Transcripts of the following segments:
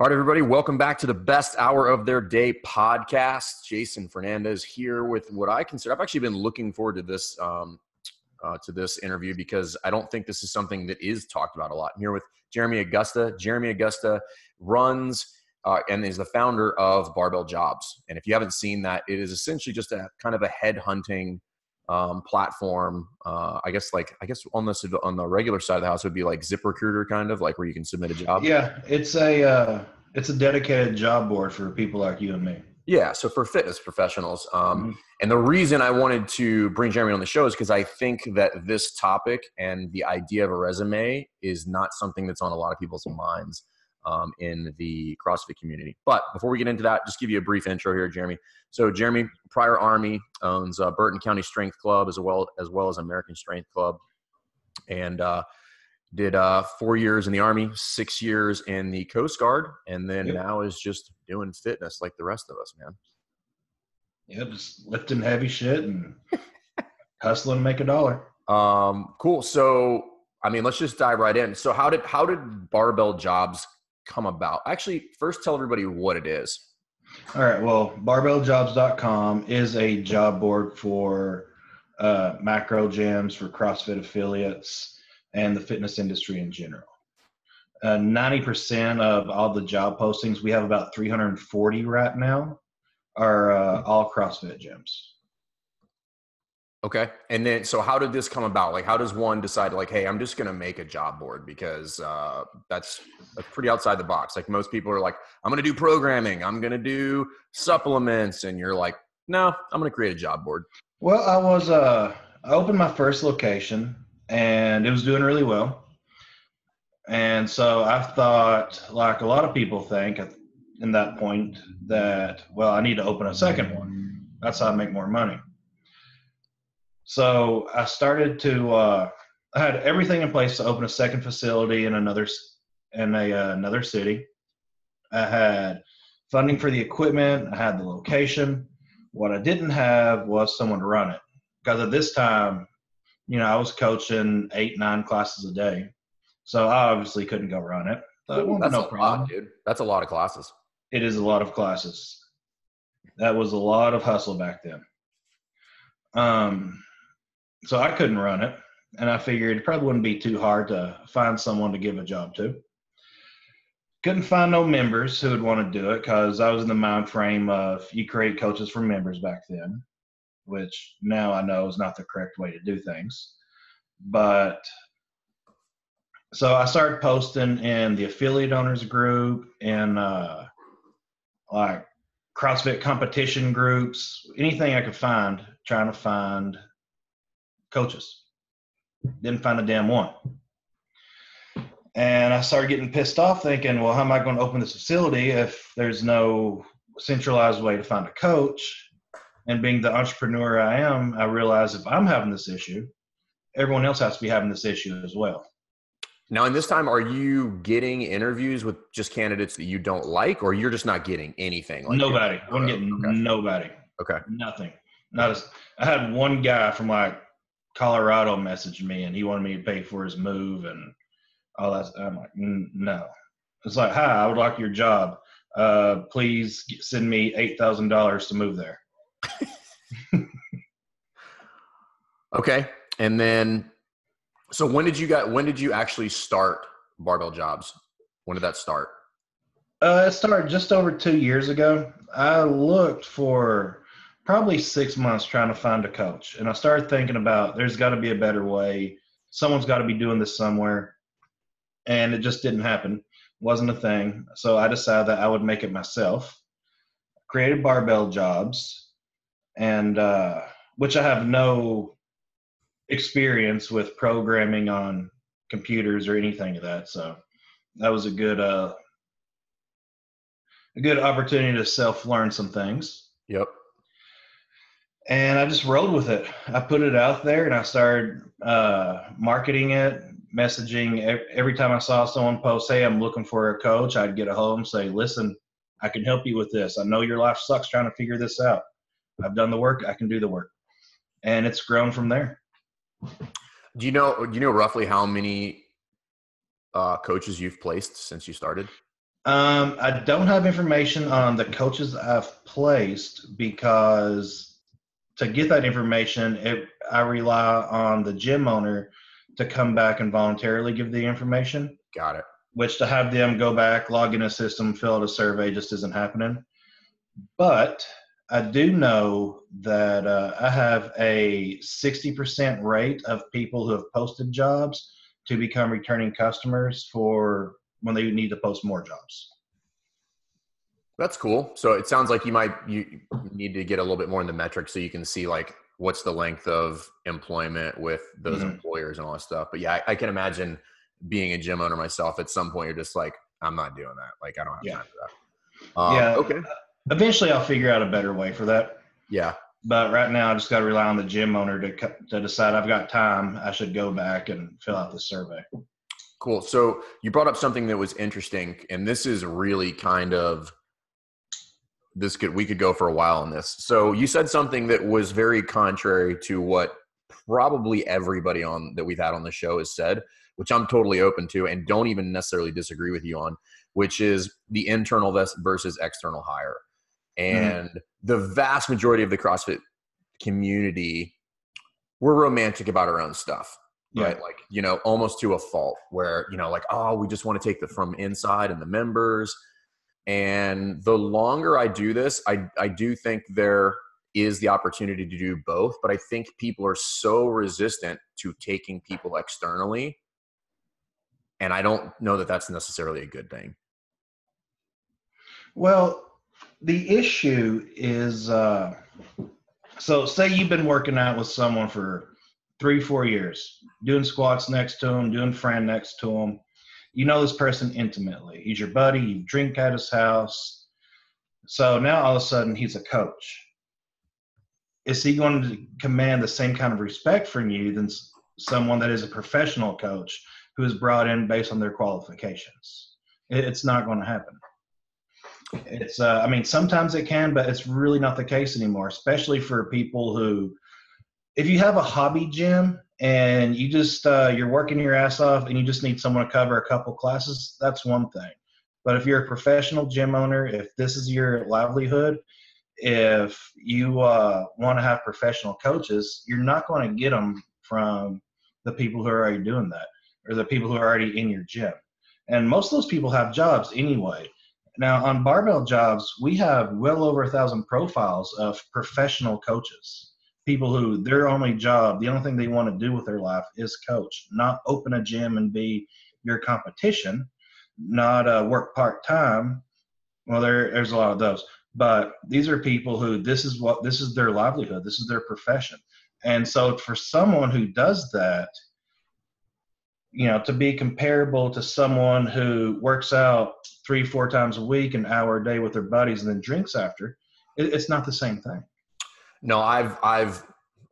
All right, everybody, welcome back to the best hour of their day podcast. Jason Fernandez here with what I consider. I've actually been looking forward to this um, uh, to this interview because I don't think this is something that is talked about a lot. I'm here with Jeremy Augusta. Jeremy Augusta runs uh, and is the founder of Barbell Jobs. And if you haven't seen that, it is essentially just a kind of a head hunting um, platform. Uh, I guess like I guess on the on the regular side of the house would be like ZipRecruiter, kind of like where you can submit a job. Yeah, it's a uh, it's a dedicated job board for people like you and me. Yeah, so for fitness professionals, um, mm-hmm. and the reason I wanted to bring Jeremy on the show is because I think that this topic and the idea of a resume is not something that's on a lot of people's minds um, in the CrossFit community. But before we get into that, just give you a brief intro here, Jeremy. So Jeremy, prior Army, owns uh, Burton County Strength Club as well as well as American Strength Club, and uh, did uh, four years in the Army, six years in the Coast Guard, and then yep. now is just doing fitness like the rest of us, man. Yeah, just lifting heavy shit and hustling to make a dollar. Um, cool. So, I mean, let's just dive right in. So, how did how did barbell jobs come about? Actually, first tell everybody what it is. All right. Well, barbelljobs.com is a job board for uh, macro gyms, for CrossFit affiliates, and the fitness industry in general. Uh, 90% of all the job postings, we have about 340 right now, are uh, all CrossFit gyms. Okay. And then, so how did this come about? Like, how does one decide, like, hey, I'm just going to make a job board because uh, that's, that's pretty outside the box. Like, most people are like, I'm going to do programming, I'm going to do supplements. And you're like, no, I'm going to create a job board. Well, I was, uh, I opened my first location and it was doing really well. And so I thought, like a lot of people think in that point, that, well, I need to open a second one. That's how I make more money. So I started to. Uh, I had everything in place to open a second facility in another in a uh, another city. I had funding for the equipment. I had the location. What I didn't have was someone to run it because at this time, you know, I was coaching eight nine classes a day, so I obviously couldn't go run it. So That's no a problem. lot, dude. That's a lot of classes. It is a lot of classes. That was a lot of hustle back then. Um, so I couldn't run it, and I figured it probably wouldn't be too hard to find someone to give a job to. Couldn't find no members who would want to do it because I was in the mind frame of you create coaches for members back then, which now I know is not the correct way to do things. But so I started posting in the affiliate owners group and uh, like CrossFit competition groups, anything I could find, trying to find coaches. Didn't find a damn one. And I started getting pissed off thinking, well, how am I going to open this facility if there's no centralized way to find a coach? And being the entrepreneur I am, I realize if I'm having this issue, everyone else has to be having this issue as well. Now, in this time, are you getting interviews with just candidates that you don't like, or you're just not getting anything? Like nobody. I'm getting okay. nobody. Okay. Nothing. Not as I had one guy from like Colorado messaged me and he wanted me to pay for his move and all that. I'm like, no. It's like, hi, I would like your job. Uh, please send me eight thousand dollars to move there. okay, and then, so when did you got? When did you actually start Barbell Jobs? When did that start? Uh, it started just over two years ago. I looked for probably six months trying to find a coach. And I started thinking about there's got to be a better way. Someone's got to be doing this somewhere. And it just didn't happen. Wasn't a thing. So I decided that I would make it myself. Created barbell jobs, and uh, which I have no experience with programming on computers or anything of that. So that was a good uh, a good opportunity to self learn some things. Yep and I just rolled with it. I put it out there and I started uh, marketing it, messaging. Every time I saw someone post, "Hey, I'm looking for a coach," I'd get a hold and say, "Listen, I can help you with this. I know your life sucks trying to figure this out. I've done the work. I can do the work," and it's grown from there. Do you know? Do you know roughly how many uh, coaches you've placed since you started? Um, I don't have information on the coaches I've placed because to get that information, it, I rely on the gym owner to come back and voluntarily give the information. Got it. Which to have them go back, log in a system, fill out a survey just isn't happening. But I do know that uh, I have a 60% rate of people who have posted jobs to become returning customers for when they need to post more jobs. That's cool. So it sounds like you might you need to get a little bit more in the metrics so you can see like what's the length of employment with those mm-hmm. employers and all that stuff. But yeah, I, I, can imagine being a gym owner myself. At some point, you're just like, I'm not doing that. Like I don't have yeah. time for that. Um, yeah. Okay. Eventually, I'll figure out a better way for that. Yeah. But right now, I just got to rely on the gym owner to to decide I've got time. I should go back and fill out the survey. Cool. So you brought up something that was interesting, and this is really kind of this could we could go for a while on this. So you said something that was very contrary to what probably everybody on that we've had on the show has said, which I'm totally open to and don't even necessarily disagree with you on, which is the internal versus external hire. Mm-hmm. And mm-hmm. the vast majority of the CrossFit community, we're romantic about our own stuff. Yeah. Right. Like, you know, almost to a fault where, you know, like, oh, we just want to take the from inside and the members and the longer I do this, I, I do think there is the opportunity to do both. But I think people are so resistant to taking people externally. And I don't know that that's necessarily a good thing. Well, the issue is uh, so say you've been working out with someone for three, four years, doing squats next to them, doing Fran next to them you know this person intimately. He's your buddy. You drink at his house. So now all of a sudden he's a coach. Is he going to command the same kind of respect from you than someone that is a professional coach who is brought in based on their qualifications? It's not going to happen. It's, uh, I mean, sometimes it can, but it's really not the case anymore, especially for people who, if you have a hobby gym and you just uh, you're working your ass off and you just need someone to cover a couple classes that's one thing. But if you're a professional gym owner if this is your livelihood if you uh, want to have professional coaches you're not going to get them from the people who are already doing that or the people who are already in your gym. And most of those people have jobs anyway. Now on barbell jobs we have well over a thousand profiles of professional coaches people who their only job, the only thing they want to do with their life is coach, not open a gym and be your competition, not uh, work part time. Well, there, there's a lot of those, but these are people who this is what this is their livelihood, this is their profession, and so for someone who does that, you know, to be comparable to someone who works out three, four times a week, an hour a day with their buddies, and then drinks after, it, it's not the same thing. No, I've I've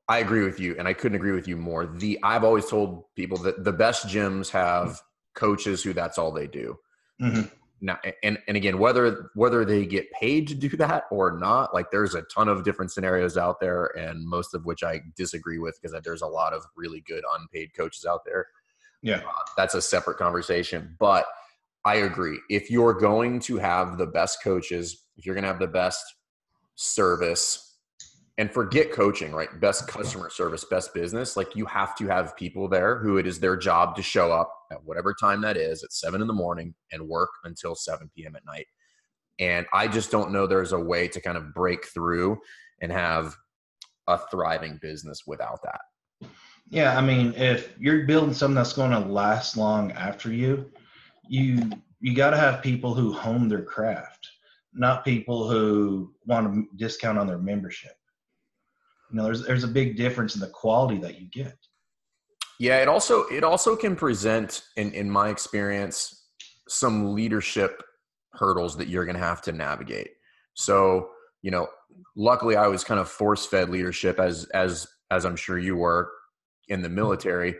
I agree with you, and I couldn't agree with you more. The I've always told people that the best gyms have coaches who that's all they do. Mm-hmm. Now, and and again, whether whether they get paid to do that or not, like there's a ton of different scenarios out there, and most of which I disagree with because there's a lot of really good unpaid coaches out there. Yeah, uh, that's a separate conversation, but I agree. If you're going to have the best coaches, if you're going to have the best service, and forget coaching, right? Best customer service, best business. Like you have to have people there who it is their job to show up at whatever time that is at seven in the morning and work until 7 p.m. at night. And I just don't know there's a way to kind of break through and have a thriving business without that. Yeah, I mean, if you're building something that's going to last long after you, you you got to have people who hone their craft, not people who want to discount on their membership you know there's there's a big difference in the quality that you get. Yeah it also it also can present in in my experience some leadership hurdles that you're going to have to navigate. So you know luckily i was kind of force fed leadership as as as i'm sure you were in the military.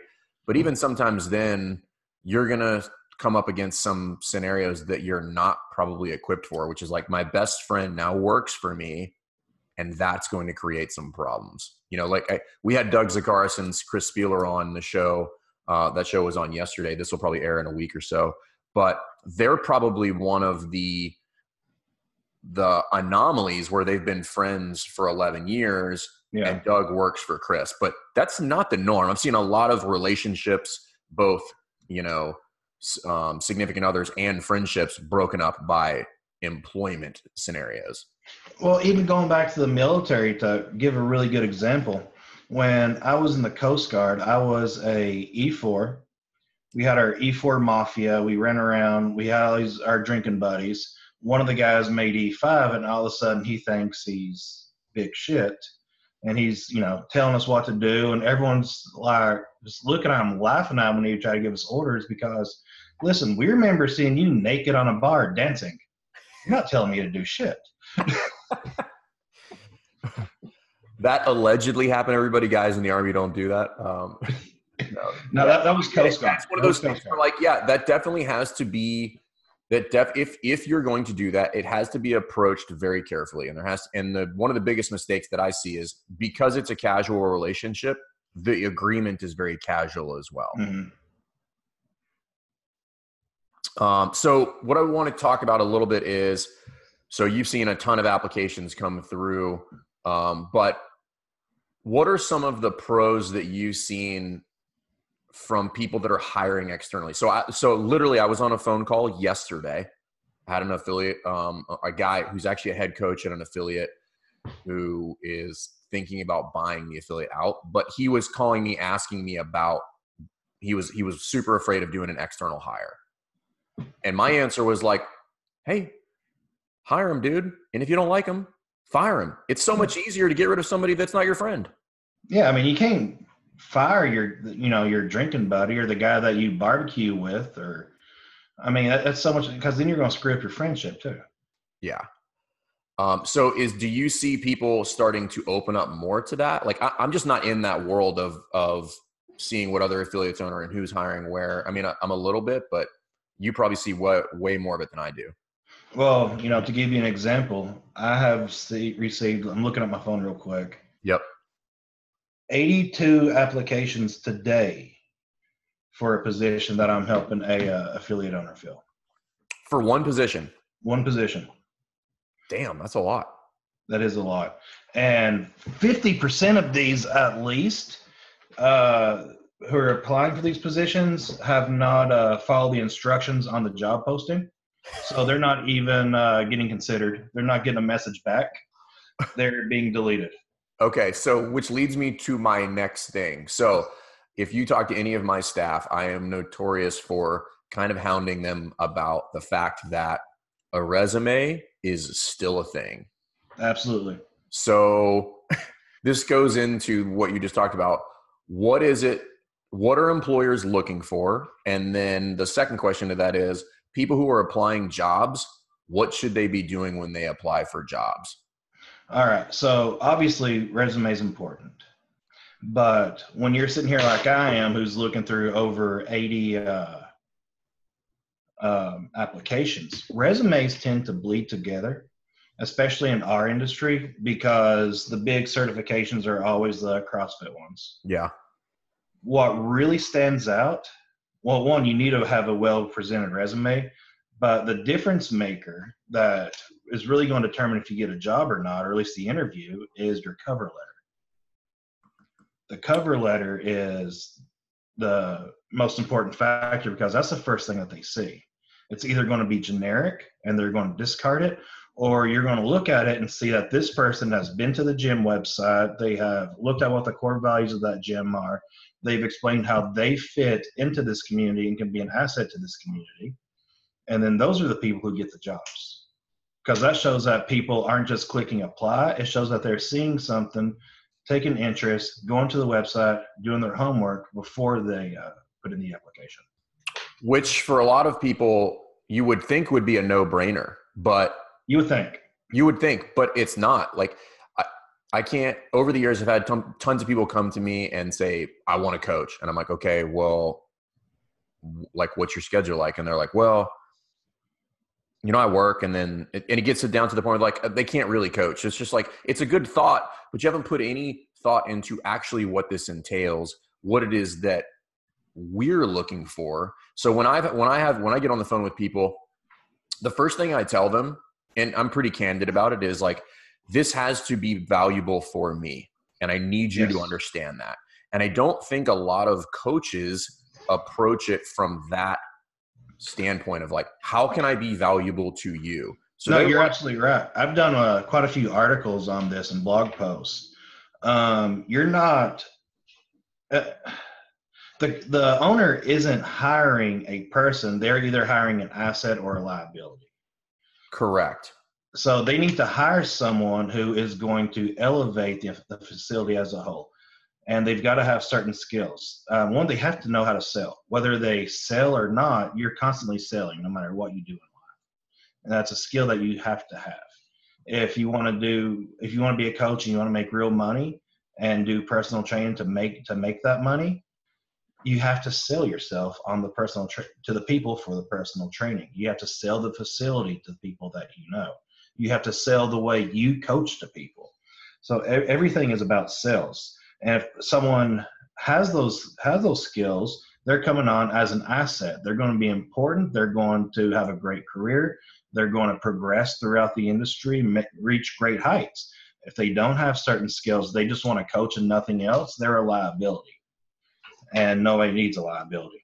But even sometimes then you're going to come up against some scenarios that you're not probably equipped for which is like my best friend now works for me and that's going to create some problems. You know, like I, we had Doug Zakaris Chris Spealler on the show. Uh, that show was on yesterday. This will probably air in a week or so. but they're probably one of the the anomalies where they've been friends for 11 years yeah. and Doug works for Chris. But that's not the norm. I've seen a lot of relationships, both, you know, um, significant others and friendships broken up by employment scenarios. Well, even going back to the military to give a really good example, when I was in the Coast Guard, I was a E4. We had our E4 mafia. We ran around. We had all these our drinking buddies. One of the guys made E5, and all of a sudden he thinks he's big shit, and he's you know telling us what to do, and everyone's like just looking at him, laughing at him when he try to give us orders because, listen, we remember seeing you naked on a bar dancing. You're not telling me to do shit. that allegedly happened. Everybody, guys in the army don't do that. Um, no, no that, that was Coast Guard. That's one of those things where, like, yeah, that definitely has to be that. Def, if if you're going to do that, it has to be approached very carefully, and there has. And the one of the biggest mistakes that I see is because it's a casual relationship, the agreement is very casual as well. Mm-hmm. Um, so what I want to talk about a little bit is so you've seen a ton of applications come through, um, but what are some of the pros that you've seen from people that are hiring externally? So, I, so literally, I was on a phone call yesterday. I had an affiliate, um, a guy who's actually a head coach at an affiliate who is thinking about buying the affiliate out, but he was calling me asking me about he was he was super afraid of doing an external hire. And my answer was like, "Hey, hire him, dude. And if you don't like him, fire him. It's so much easier to get rid of somebody that's not your friend. Yeah, I mean, you can't fire your, you know, your drinking buddy or the guy that you barbecue with, or, I mean, that's so much because then you're going to screw up your friendship too. Yeah. Um, so is do you see people starting to open up more to that? Like I, I'm just not in that world of of seeing what other affiliates are and who's hiring where. I mean, I, I'm a little bit, but you probably see what way more of it than I do. Well, you know, to give you an example, I have see, received, I'm looking at my phone real quick. Yep. 82 applications today for a position that I'm helping a uh, affiliate owner fill. For one position? One position. Damn, that's a lot. That is a lot. And 50% of these, at least, uh, who are applying for these positions have not uh, followed the instructions on the job posting. So they're not even uh, getting considered. They're not getting a message back. They're being deleted. Okay, so which leads me to my next thing. So if you talk to any of my staff, I am notorious for kind of hounding them about the fact that a resume is still a thing. Absolutely. So this goes into what you just talked about. What is it? What are employers looking for? And then the second question to that is people who are applying jobs, what should they be doing when they apply for jobs? All right. So obviously, resume is important. But when you're sitting here like I am, who's looking through over 80 uh, um, applications, resumes tend to bleed together, especially in our industry, because the big certifications are always the CrossFit ones. Yeah. What really stands out well, one, you need to have a well presented resume, but the difference maker that is really going to determine if you get a job or not, or at least the interview, is your cover letter. The cover letter is the most important factor because that's the first thing that they see. It's either going to be generic and they're going to discard it, or you're going to look at it and see that this person has been to the gym website, they have looked at what the core values of that gym are, they've explained how they fit into this community and can be an asset to this community. And then those are the people who get the jobs. Because that shows that people aren't just clicking apply, it shows that they're seeing something, taking interest, going to the website, doing their homework before they uh, put in the application. Which for a lot of people, you would think would be a no brainer, but you would think. You would think, but it's not. Like I can't. Over the years, I've had ton, tons of people come to me and say, "I want to coach," and I'm like, "Okay, well, like, what's your schedule like?" And they're like, "Well, you know, I work," and then and it gets it down to the point like they can't really coach. It's just like it's a good thought, but you haven't put any thought into actually what this entails, what it is that we're looking for. So when I when I have when I get on the phone with people, the first thing I tell them, and I'm pretty candid about it, is like this has to be valuable for me, and I need you yes. to understand that. And I don't think a lot of coaches approach it from that standpoint of like, how can I be valuable to you? So no, you're absolutely right. I've done uh, quite a few articles on this and blog posts. Um, you're not. Uh, the the owner isn't hiring a person; they're either hiring an asset or a liability. Correct. So they need to hire someone who is going to elevate the, the facility as a whole, and they've got to have certain skills. Um, one, they have to know how to sell. Whether they sell or not, you're constantly selling, no matter what you do in life, and that's a skill that you have to have. If you want to do, if you want to be a coach and you want to make real money and do personal training to make to make that money, you have to sell yourself on the personal tra- to the people for the personal training. You have to sell the facility to the people that you know. You have to sell the way you coach to people. So everything is about sales. And if someone has those has those skills, they're coming on as an asset. They're going to be important. They're going to have a great career. They're going to progress throughout the industry, reach great heights. If they don't have certain skills, they just want to coach and nothing else. They're a liability and nobody needs a liability.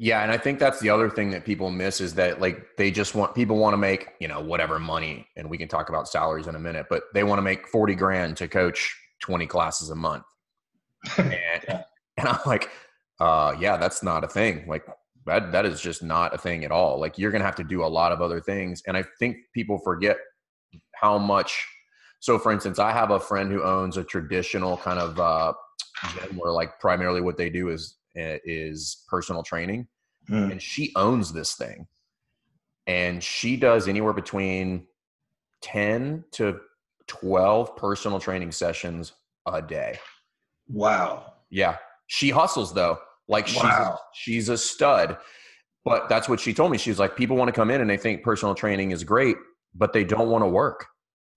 Yeah, and I think that's the other thing that people miss is that like they just want people want to make, you know, whatever money and we can talk about salaries in a minute, but they want to make 40 grand to coach 20 classes a month. And, yeah. and I'm like, uh yeah, that's not a thing. Like that that is just not a thing at all. Like you're going to have to do a lot of other things and I think people forget how much so for instance, I have a friend who owns a traditional kind of uh gym where like primarily what they do is is personal training mm. and she owns this thing and she does anywhere between 10 to 12 personal training sessions a day wow yeah she hustles though like she's wow. she's a stud but that's what she told me she's like people want to come in and they think personal training is great but they don't want to work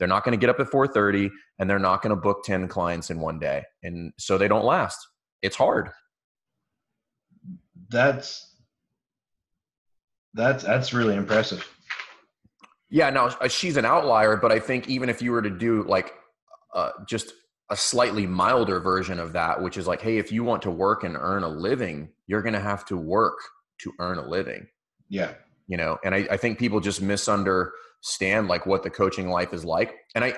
they're not going to get up at 4:30 and they're not going to book 10 clients in one day. And so they don't last. It's hard. That's that's that's really impressive. Yeah, now uh, she's an outlier, but I think even if you were to do like uh, just a slightly milder version of that, which is like, hey, if you want to work and earn a living, you're going to have to work to earn a living. Yeah. You know, and I, I think people just misunder understand like what the coaching life is like. And I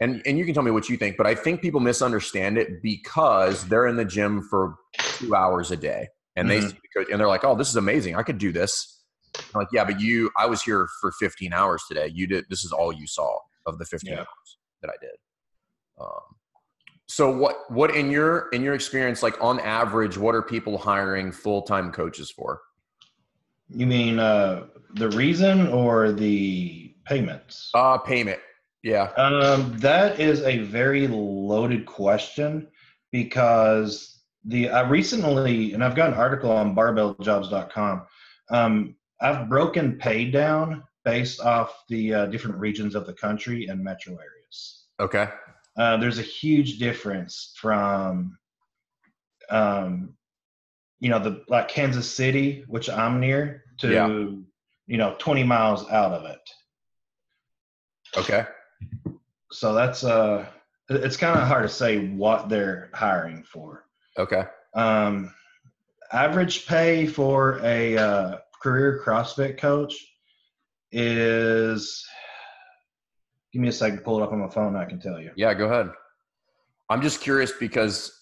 and and you can tell me what you think, but I think people misunderstand it because they're in the gym for two hours a day and mm-hmm. they coach, and they're like, "Oh, this is amazing! I could do this." I'm like, yeah, but you, I was here for 15 hours today. You did. This is all you saw of the 15 yeah. hours that I did. Um, so what what in your in your experience, like on average, what are people hiring full time coaches for? You mean uh, the reason or the payments? Uh, payment. Yeah. Um, that is a very loaded question because the I recently, and I've got an article on barbelljobs.com. Um, I've broken pay down based off the uh, different regions of the country and metro areas. Okay. Uh, there's a huge difference from, um, you know, the like Kansas City, which I'm near, to yeah. you know 20 miles out of it. Okay. So that's uh it's kind of hard to say what they're hiring for. Okay. Um average pay for a uh, career CrossFit coach is give me a second to pull it up on my phone I can tell you. Yeah, go ahead. I'm just curious because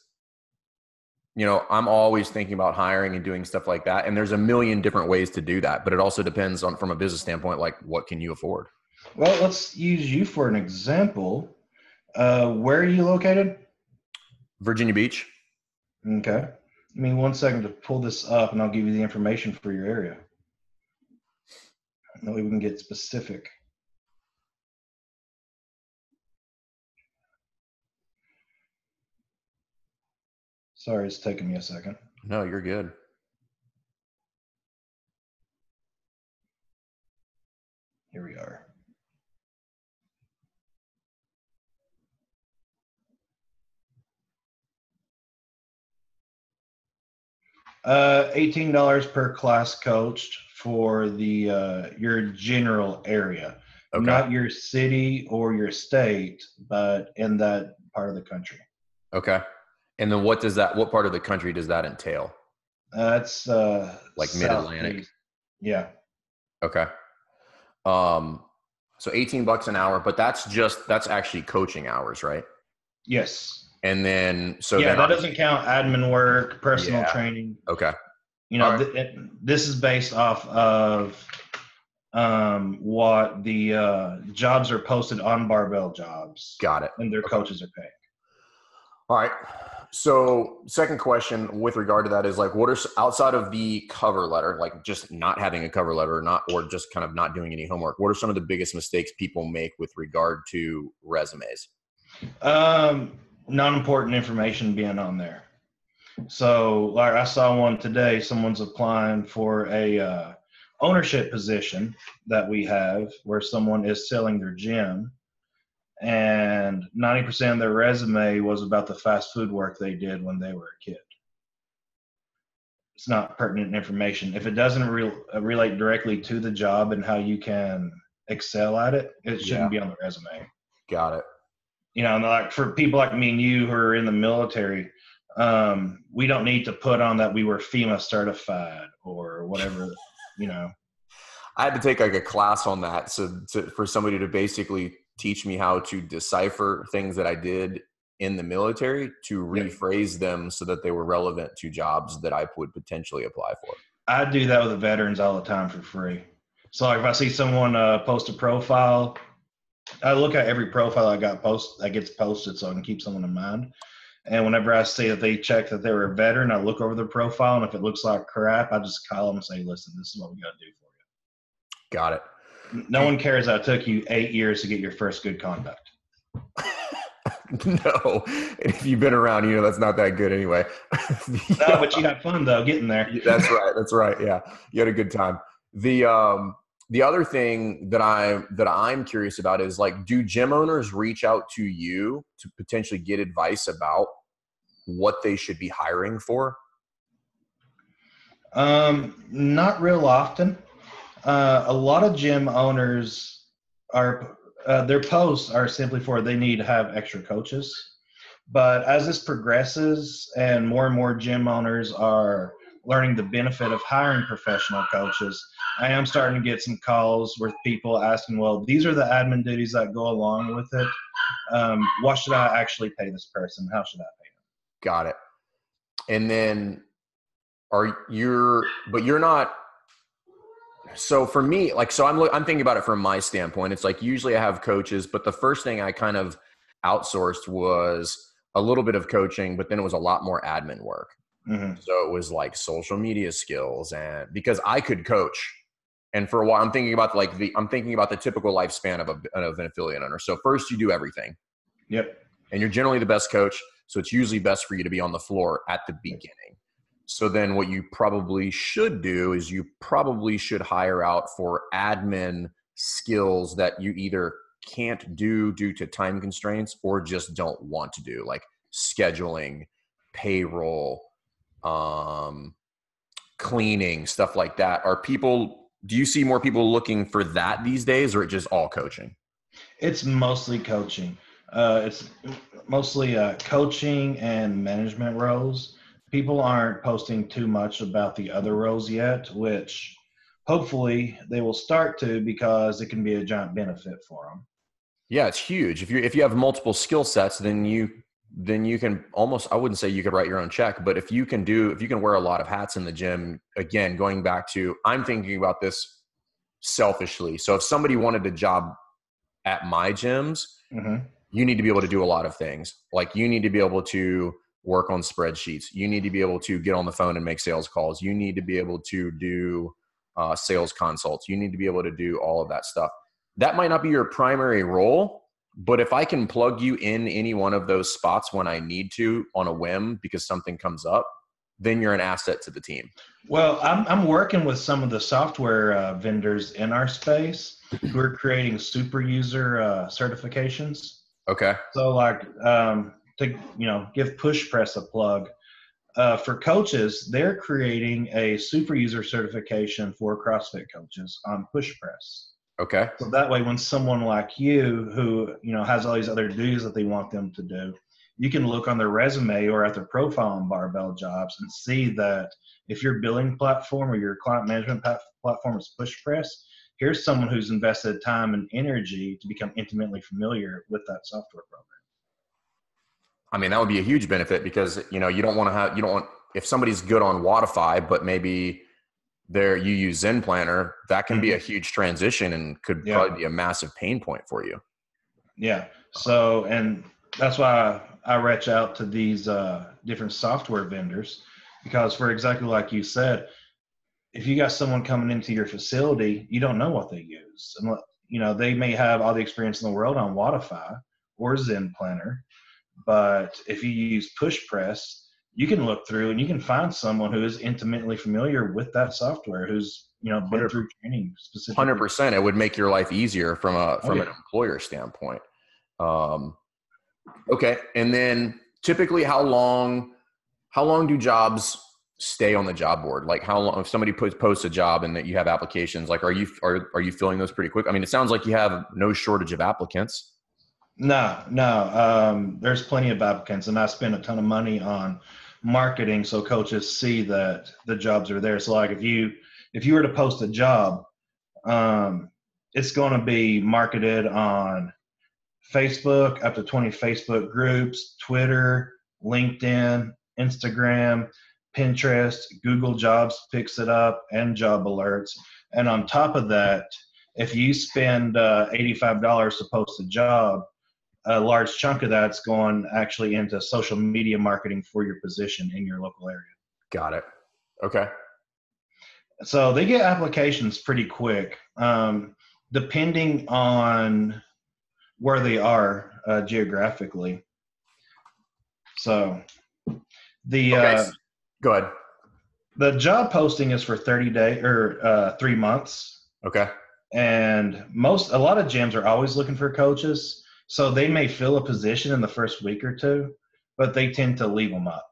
you know i'm always thinking about hiring and doing stuff like that and there's a million different ways to do that but it also depends on from a business standpoint like what can you afford well, let's use you for an example. Uh, where are you located? Virginia Beach. Okay. Give me one second to pull this up and I'll give you the information for your area. That way we can get specific. Sorry, it's taking me a second. No, you're good. Here we are. Uh, eighteen dollars per class coached for the uh, your general area, Okay. not your city or your state, but in that part of the country. Okay. And then what does that? What part of the country does that entail? That's uh, Like mid-Atlantic? Yeah. Okay. Um. So eighteen bucks an hour, but that's just that's actually coaching hours, right? Yes. And then so yeah, then that doesn't count admin work, personal Yeah. training. okay. You know, Alright. th- this is based off of um, what the uh, jobs are posted on Barbell Jobs, Got it. and their Okay. coaches are paid. All right. So, second question with regard to that is like, what are outside of the cover letter, like just not having a cover letter, or not or just kind of not doing any homework? What are some of the biggest mistakes people make with regard to resumes? Um, non-important information being on there. So, like I saw one today. Someone's applying for a uh, ownership position that we have, where someone is selling their gym, and ninety percent of their resume was about the fast food work they did when they were a kid. It's not pertinent information. If it doesn't re- uh, relate directly to the job and how you can excel at it, it shouldn't Yeah. be on the resume Got it. You know, and like for people like me and you who are in the military, um, we don't need to put on that we were FEMA certified or whatever, you know. I had to take like a class on that, so to, for somebody to basically teach me how to decipher things that I did in the military to rephrase them so that they were relevant to jobs that I would potentially apply for. I do that with the veterans all the time for free. So like if I see someone uh, post a profile, I look at every profile I got post that gets posted so I can keep someone in mind. And whenever I see that they check that they were a veteran, I look over their profile, and if it looks like crap, I just call them and say, "Listen, this is what we got to do for you." Got it. No one cares that it took you eight years to get your first good conduct. no, and if you've been around, you know that's not that good anyway. No, but you had fun though getting there. that's right. That's right. Yeah, you had a good time. The um the other thing that I that I'm curious about is like, do gym owners reach out to you to potentially get advice about what they should be hiring for? Um, not real often. Uh, a lot of gym owners are uh, their posts are simply for they need to have extra coaches. But as this progresses and more and more gym owners are learning the benefit of hiring professional coaches, I am starting to get some calls with people asking, well, these are the admin duties that go along with it. Um, what should I actually pay this person? How should I pay them? Got it. And then are you're but you're not so for me like so I'm I'm thinking about it from my standpoint. It's like usually I have coaches, but the first thing I kind of outsourced was a little bit of coaching, but then it was a lot more admin work. Mhm. So it was like social media skills and because I could coach. And for a while I'm thinking about like the I'm thinking about the typical lifespan of a of an affiliate owner. So first you do everything Yep. and you're generally the best coach. So it's usually best for you to be on the floor at the beginning. So then what you probably should do is you probably should hire out for admin skills that you either can't do due to time constraints or just don't want to do like scheduling, payroll, um, cleaning, stuff like that. Are people do you see more people looking for that these days or it just all coaching? It's mostly coaching. Uh, it's mostly uh, coaching and management roles. People aren't posting too much about the other roles yet, which hopefully they will start to because it can be a giant benefit for them. Yeah, it's huge. If you if you have multiple skill sets, then you then you can almost I wouldn't say you could write your own check, but if you can do if you can wear a lot of hats in the gym, again, going back to I'm thinking about this selfishly. So if somebody wanted a job at my gyms, hmm you need to be able to do a lot of things. Like you need to be able to work on spreadsheets. You need to be able to get on the phone and make sales calls. You need to be able to do uh, sales consults. You need to be able to do all of that stuff. That might not be your primary role, but if I can plug you in any one of those spots when I need to on a whim because something comes up, then you're an asset to the team. Well, I'm, I'm working with some of the software uh, vendors in our space who are creating super user uh, certifications. Okay. So, like, um, to you know, give push press a plug. uh, for coaches, they're creating a super user certification for CrossFit coaches on push press. Okay. So that way, when someone like you, who you know has all these other duties that they want them to do, you can look on their resume or at their profile on Barbell Jobs and see that if your billing platform or your client management platform is push press, here's someone who's invested time and energy to become intimately familiar with that software program. I mean, that would be a huge benefit because you know you don't want to have you don't want if somebody's good on Wodify, but maybe there you use Zen Planner, that can mm-hmm. be a huge transition and could yeah. probably be a massive pain point for you. Yeah. So, and that's why I, I reach out to these uh, different software vendors because, for exactly like you said, if you got someone coming into your facility, you don't know what they use. And, you know, they may have all the experience in the world on Wodify or Zen Planner, but if you use Push Press, you can look through and you can find someone who is intimately familiar with that software, who's you know been through training specifically. Hundred percent, it would make your life easier from a from oh, yeah. an employer standpoint. Um, okay, and then typically, how long how long do jobs stay on the job board? Like how long if somebody puts posts a job and that you have applications, like are you are are you filling those pretty quick? I mean, it sounds like you have no shortage of applicants. No, no. Um, there's plenty of applicants, and I spend a ton of money on marketing so coaches see that the jobs are there. So like if you if you were to post a job, um, it's going to be marketed on Facebook, up to 20 Facebook groups, Twitter, LinkedIn, Instagram, Pinterest, Google Jobs picks it up, and job alerts. And on top of that, if you spend uh, $85 to post a job, a large chunk of that's going actually into social media marketing for your position in your local area. Got it. Okay. So they get applications pretty quick, um, depending on where they are uh, geographically. So the okay. uh, go ahead. The job posting is for thirty day or uh, three months. Okay. And most a lot of gyms are always looking for coaches so they may fill a position in the first week or two, but they tend to leave them up.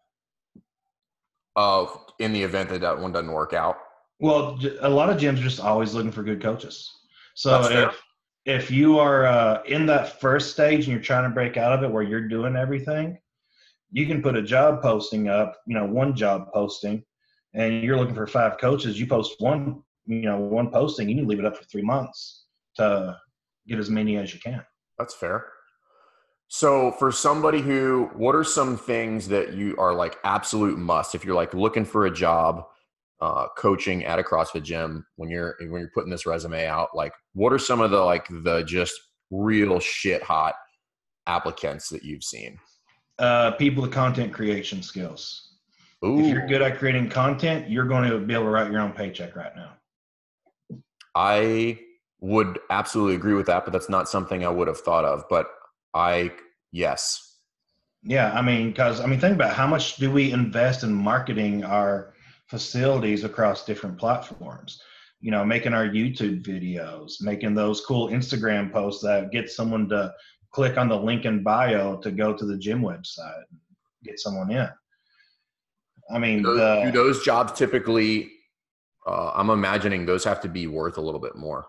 Oh, in the event that that one doesn't work out. Well, a lot of gyms are just always looking for good coaches. So if if you are uh, in that first stage and you're trying to break out of it, where you're doing everything, you can put a job posting up. You know, one job posting, and you're looking for five coaches. You post one, you know, one posting. You can leave it up for three months to get as many as you can. That's fair. So, for somebody who, what are some things that you are like absolute must if you're like looking for a job, uh, coaching at a CrossFit gym when you're when you're putting this resume out? Like, what are some of the like the just real shit hot applicants that you've seen? Uh, people with content creation skills. Ooh. If you're good at creating content, you're going to be able to write your own paycheck right now. I would absolutely agree with that, but that's not something I would have thought of. But I, yes. Yeah, I mean, because I mean, think about how much do we invest in marketing our facilities across different platforms? You know, making our YouTube videos, making those cool Instagram posts that get someone to click on the link in bio to go to the gym website, and get someone in. I mean, do those, the, do those jobs typically? Uh, I'm imagining those have to be worth a little bit more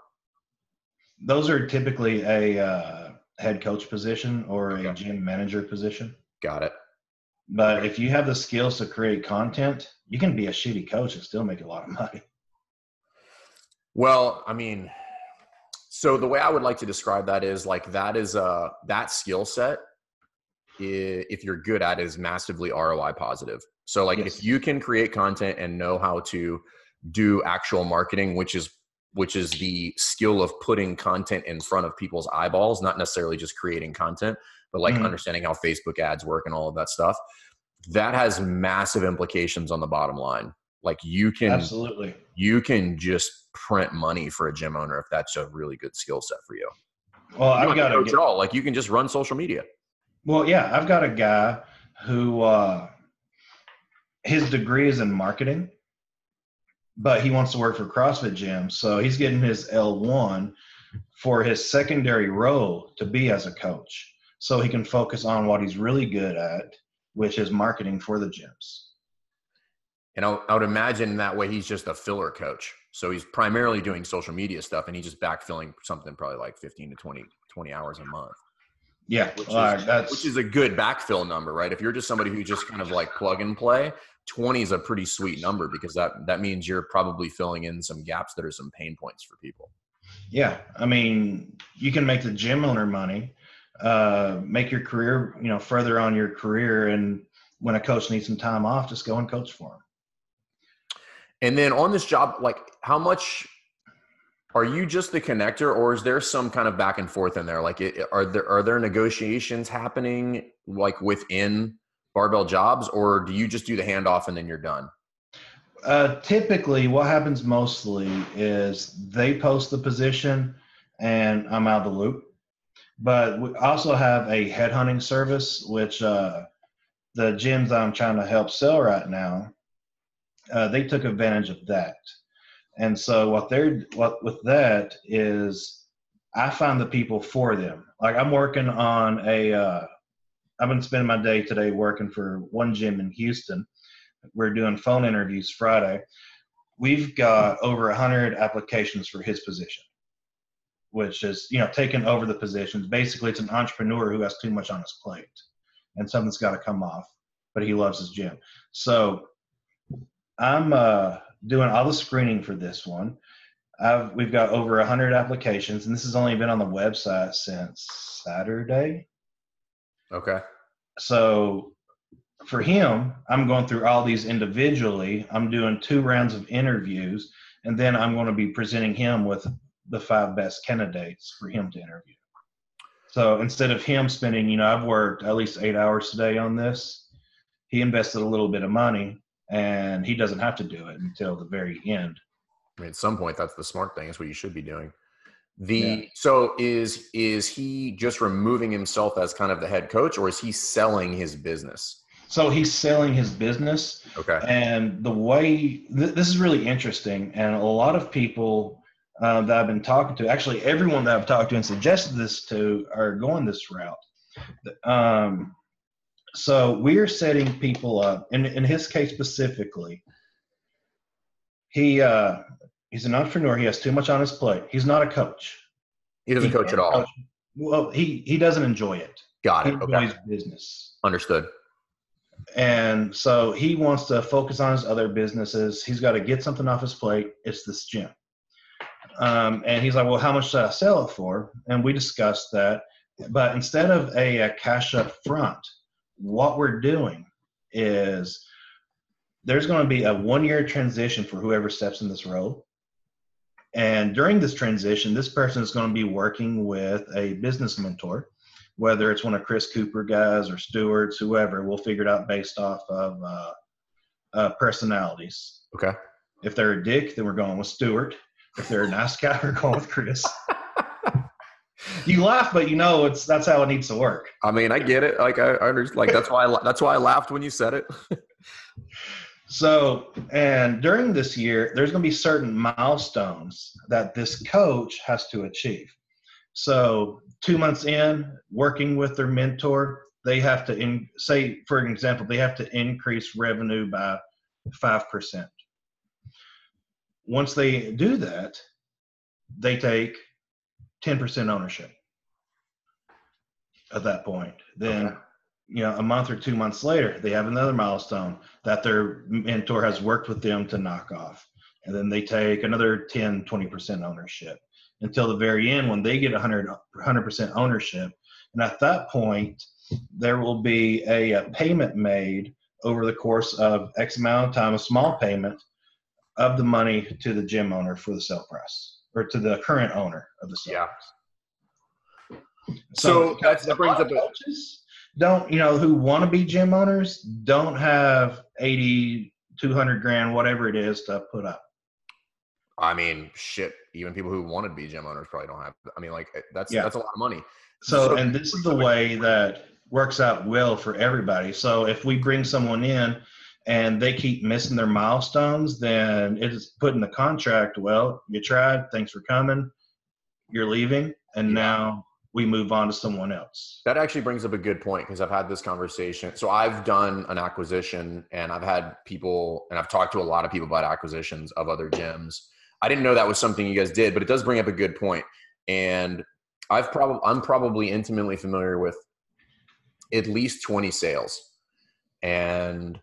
those are typically a uh, head coach position or a gym manager position. Got it. But if you have the skills to create content, you can be a shitty coach and still make a lot of money. Well, I mean, so the way I would like to describe that is like that is a that skill set if you're good at is massively ROI positive. So like yes. if you can create content and know how to do actual marketing, which is which is the skill of putting content in front of people's eyeballs, not necessarily just creating content, but like mm-hmm. understanding how Facebook ads work and all of that stuff. That has massive implications on the bottom line. Like you can absolutely you can just print money for a gym owner if that's a really good skill set for you. Well, I've got to get, all. Like you can just run social media. Well, yeah, I've got a guy who uh, his degree is in marketing but he wants to work for CrossFit Gym. So he's getting his L1 for his secondary role to be as a coach. So he can focus on what he's really good at, which is marketing for the gyms. And I, I would imagine that way he's just a filler coach. So he's primarily doing social media stuff and he's just backfilling something probably like 15 to 20, 20 hours a month. Yeah, which, uh, is, that's which is a good backfill number, right? If you're just somebody who just kind of like plug and play, 20 is a pretty sweet number because that that means you're probably filling in some gaps that are some pain points for people. Yeah, I mean, you can make the gym owner money, uh, make your career, you know, further on your career, and when a coach needs some time off, just go and coach for him. And then on this job, like, how much are you just the connector, or is there some kind of back and forth in there? Like, it, are there are there negotiations happening like within barbell jobs, or do you just do the handoff and then you're done? Uh, typically, what happens mostly is they post the position, and I'm out of the loop. But we also have a headhunting service, which uh, the gyms I'm trying to help sell right now, uh, they took advantage of that. And so what they're what with that is I find the people for them. Like I'm working on a uh, I've been spending my day today working for one gym in Houston. We're doing phone interviews Friday. We've got over a hundred applications for his position, which is you know taking over the positions. Basically, it's an entrepreneur who has too much on his plate, and something's got to come off. But he loves his gym, so I'm uh, doing all the screening for this one. I've, we've got over 100 applications, and this has only been on the website since Saturday. Okay. So for him, I'm going through all these individually. I'm doing two rounds of interviews, and then I'm going to be presenting him with the five best candidates for him to interview. So instead of him spending, you know, I've worked at least eight hours today on this. He invested a little bit of money and he doesn't have to do it until the very end. I mean, at some point, that's the smart thing. That's what you should be doing. The yeah. so is is he just removing himself as kind of the head coach, or is he selling his business? So he's selling his business. Okay. And the way th- this is really interesting, and a lot of people uh, that I've been talking to, actually everyone that I've talked to and suggested this to, are going this route. Um, so we're setting people up in, in his case specifically he uh, he's an entrepreneur. He has too much on his plate. He's not a coach. He doesn't he coach at all. coach. well he he doesn't enjoy it. Got it. He enjoys okay. business. Understood. And so he wants to focus on his other businesses. He's got to get something off his plate. It's this gym. Um, and he's like well how much should i sell it for? And we discussed that. But instead of a, a cash up front what we're doing is there's going to be a one year transition for whoever steps in this role. And during this transition, this person is going to be working with a business mentor, whether it's one of Chris Cooper guys or Stewart's, whoever. We'll figure it out based off of uh, uh, personalities. Okay. If they're a dick, then we're going with Stewart. If they're a nice guy, we're going with Chris. you laugh, but you know it's that's how it needs to work. I mean, I get it. Like I, I understand. Like that's why I, that's why I laughed when you said it. so, and during this year, there's going to be certain milestones that this coach has to achieve. So, two months in, working with their mentor, they have to in, say, for example, they have to increase revenue by five percent. Once they do that, they take 10% ownership at that point. Then, okay. You know, a month or two months later, they have another milestone that their mentor has worked with them to knock off. And then they take another 10, 20% ownership until the very end when they get 100, 100% ownership. And at that point, there will be a, a payment made over the course of X amount of time, a small payment of the money to the gym owner for the sale price or to the current owner of the sale. Yeah. So, so that brings up coaches don't you know who want to be gym owners don't have 80 200 grand whatever it is to put up i mean shit even people who want to be gym owners probably don't have i mean like eh, that's yeah. that's a lot of money so, so and this is the way that works out well for everybody so if we bring someone in and they keep missing their milestones, then it's put in the contract. Well, you tried. Thanks for coming. You're leaving, and yeah. now we move on to someone else. That actually brings up a good point because I've had this conversation. So I've done an acquisition and I've had people and I've talked to a lot of people about acquisitions of other gyms. I didn't know that was something you guys did, but it does bring up a good point. And I've probably I'm probably intimately familiar with at least 20 sales. And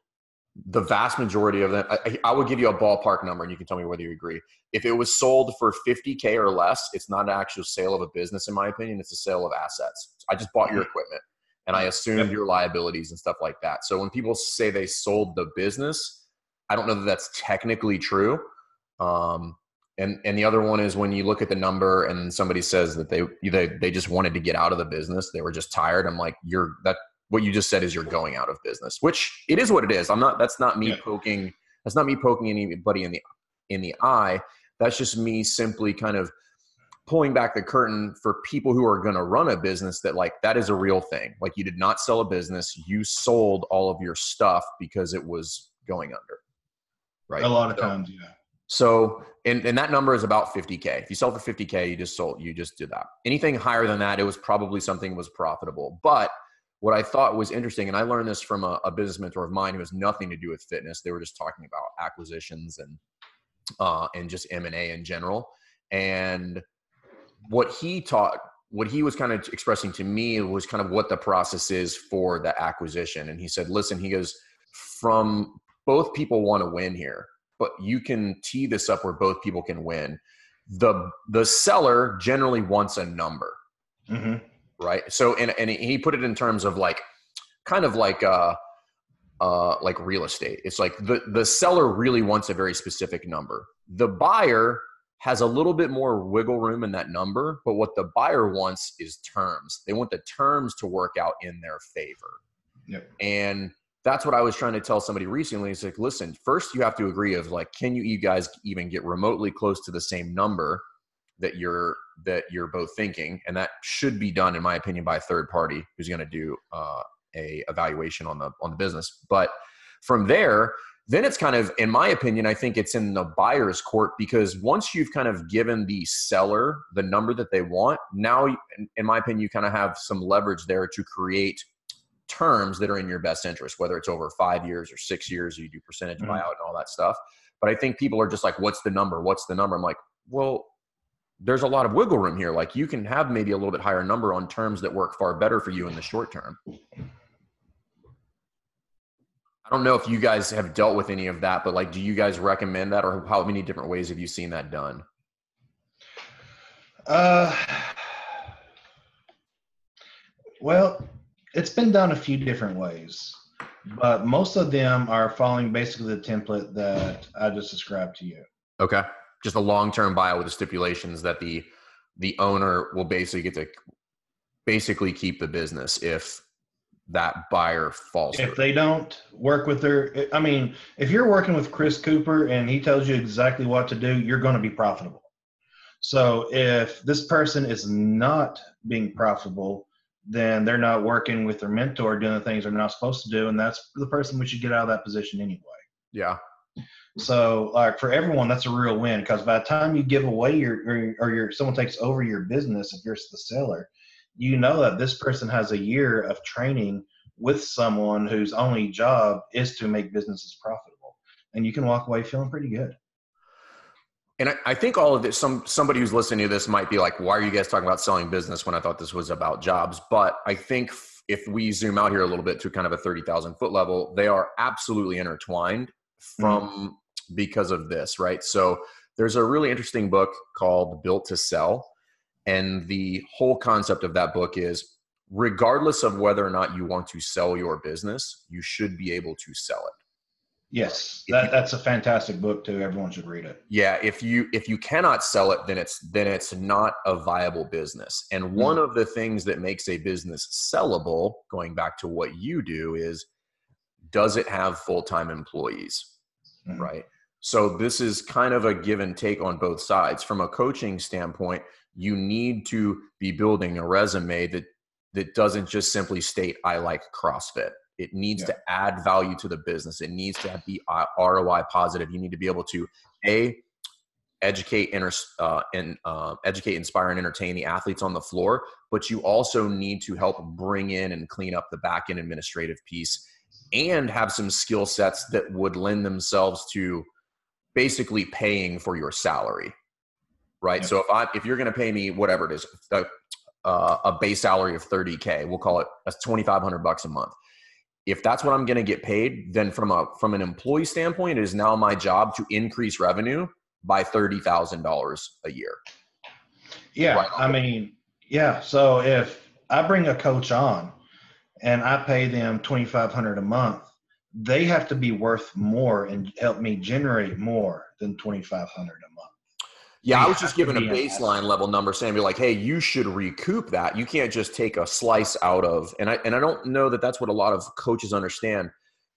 the vast majority of them, I, I, would give you a ballpark number and you can tell me whether you agree. If it was sold for 50K or less, it's not an actual sale of a business, in my opinion. It's a sale of assets. I just bought your equipment and I assumed your liabilities and stuff like that. So when people say they sold the business, I don't know that that's technically true. Um, and and the other one is when you look at the number and somebody says that they they they just wanted to get out of the business, they were just tired. I'm like, you're that what you just said is you're going out of business, which it is what it is. I'm not. That's not me yeah. poking. That's not me poking anybody in the in the eye. That's just me simply kind of pulling back the curtain for people who are going to run a business that like that is a real thing like you did not sell a business you sold all of your stuff because it was going under right a lot of so, times yeah so and, and that number is about 50k if you sell for 50k you just sold you just did that anything higher than that it was probably something was profitable but what I thought was interesting, and I learned this from a, a, business mentor of mine who has nothing to do with fitness. They were just talking about acquisitions and uh, and just M and A in general. And what he taught, what he was kind of expressing to me was kind of what the process is for the acquisition. And he said, "Listen," he goes, "From both people want to win here, but you can tee this up where both people can win. The the seller generally wants a number." Mm-hmm right? So and and he put it in terms of like kind of like uh uh like real estate. It's like the the seller really wants a very specific number. The buyer has a little bit more wiggle room in that number, but what the buyer wants is terms. They want the terms to work out in their favor. Yep. And that's what I was trying to tell somebody recently. It's like, listen, first you have to agree of like, can you, you guys even get remotely close to the same number that you're that you're both thinking, and that should be done, in my opinion, by a third party who's going to do uh, a evaluation on the on the business. But from there, then it's kind of, in my opinion, I think it's in the buyer's court because once you've kind of given the seller the number that they want, now, in my opinion, you kind of have some leverage there to create terms that are in your best interest, whether it's over five years or six years, or you do percentage mm-hmm. buyout and all that stuff. But I think people are just like, what's the number? What's the number? I'm like, well, there's a lot of wiggle room here. Like you can have maybe a little bit higher number on terms that work far better for you in the short term. I don't know if you guys have dealt with any of that, but like, do you guys recommend that, or how many different ways have you seen that done? Uh, well, it's been done a few different ways, but most of them are following basically the template that I just described to you. Okay just a long term buyout with the stipulations that the the owner will basically get to basically keep the business if that buyer falls. If they don't work with their, I mean, if you're working with Chris Cooper and he tells you exactly what to do, you're going to be profitable. So if this person is not being profitable, then they're not working with their mentor doing the things they're not supposed to do, and that's the person we should get out of that position anyway. Yeah, so, like for everyone, that's a real win because by the time you give away your or, or your someone takes over your business, if you're the seller, you know that this person has a year of training with someone whose only job is to make businesses profitable, and you can walk away feeling pretty good. And I, I, think all of this, some somebody who's listening to this might be like, "Why are you guys talking about selling business when I thought this was about jobs?" But I think if we zoom out here a little bit to kind of a thirty thousand foot level, they are absolutely intertwined from mm because of this, right? So there's a really interesting book called Built to Sell. And the whole concept of that book is regardless of whether or not you want to sell your business, you should be able to sell it. Yes, that, that's a fantastic book too. Everyone should read it. Yeah, if you if you cannot sell it, then it's then it's not a viable business. And mm one of the things that makes a business sellable, going back to what you do, is does it have full time employees? mm Right. So this is kind of a give and take on both sides. From a coaching standpoint, you need to be building a resume that that doesn't just simply state I like CrossFit. It needs yeah. to add value to the business. It needs to be ROI positive. You need to be able to a educate, inter, uh, and uh, educate, inspire, and entertain the athletes on the floor, but you also need to help bring in and clean up the back end administrative piece, and have some skill sets that would lend themselves to basically paying for your salary, right? So if I if you're going to pay me whatever it is, a, uh, a base salary of 30k, we'll call it that's 2,500 bucks a month if that's what I'm going to get paid, then from a from an employee standpoint, it is now my job to increase revenue by thirty thousand dollars a year. Yeah, right I mean, yeah. So if I bring a coach on and I pay them twenty five hundred a month, they have to be worth more and help me generate more than twenty five hundred a month. Yeah, I was just giving a baseline level number, saying, "Be like, hey, you should recoup that. You can't just take a slice out of." And I and I don't know that that's what a lot of coaches understand.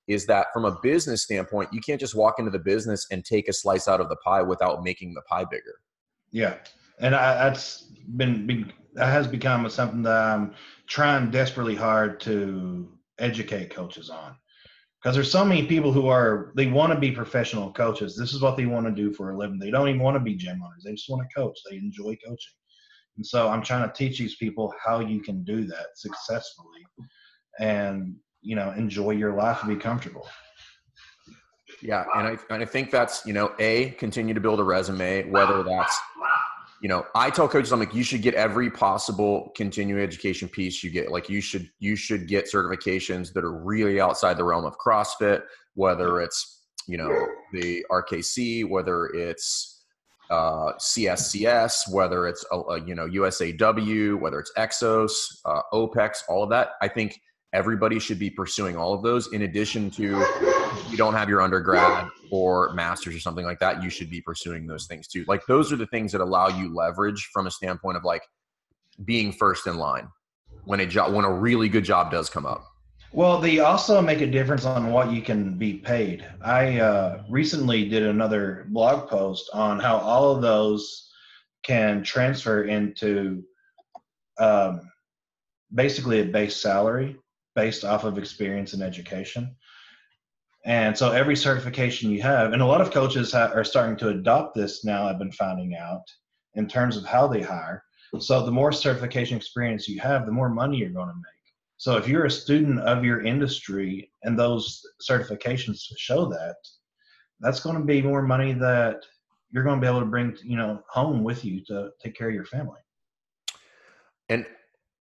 Is that from a business standpoint, you can't just walk into the business and take a slice out of the pie without making the pie bigger. Yeah, and I, that's been, been that has become something that I'm trying desperately hard to educate coaches on because there's so many people who are they want to be professional coaches. This is what they want to do for a living. They don't even want to be gym owners. They just want to coach. They enjoy coaching. And so i'm trying to teach these people how you can do that successfully and you know enjoy your life and be comfortable. Yeah and i, and I think that's you know a continue to build a resume whether that's you know, I tell coaches, I'm like, you should get every possible continuing education piece you get. Like you should, you should get certifications that are really outside the realm of CrossFit, whether it's, you know, the RKC, whether it's uh, CSCS, whether it's, a, a, you know, USAW, whether it's Exos, uh, OPEX, all of that. I think everybody should be pursuing all of those in addition to you don't have your undergrad or masters or something like that you should be pursuing those things too. Like those are the things that allow you leverage from a standpoint of like being first in line when a job when a really good job does come up. Well they also make a difference on what you can be paid. I uh, recently did another blog post on how all of those can transfer into um, basically a base salary based off of experience and education. And so every certification you have, and a lot of coaches ha- are starting to adopt this now, I've been finding out in terms of how they hire. So the more certification experience you have, the more money you're going to make. So if you're a student of your industry and those certifications show that, that's going to be more money that you're going to be able to bring, you know, home with you to take care of your family. And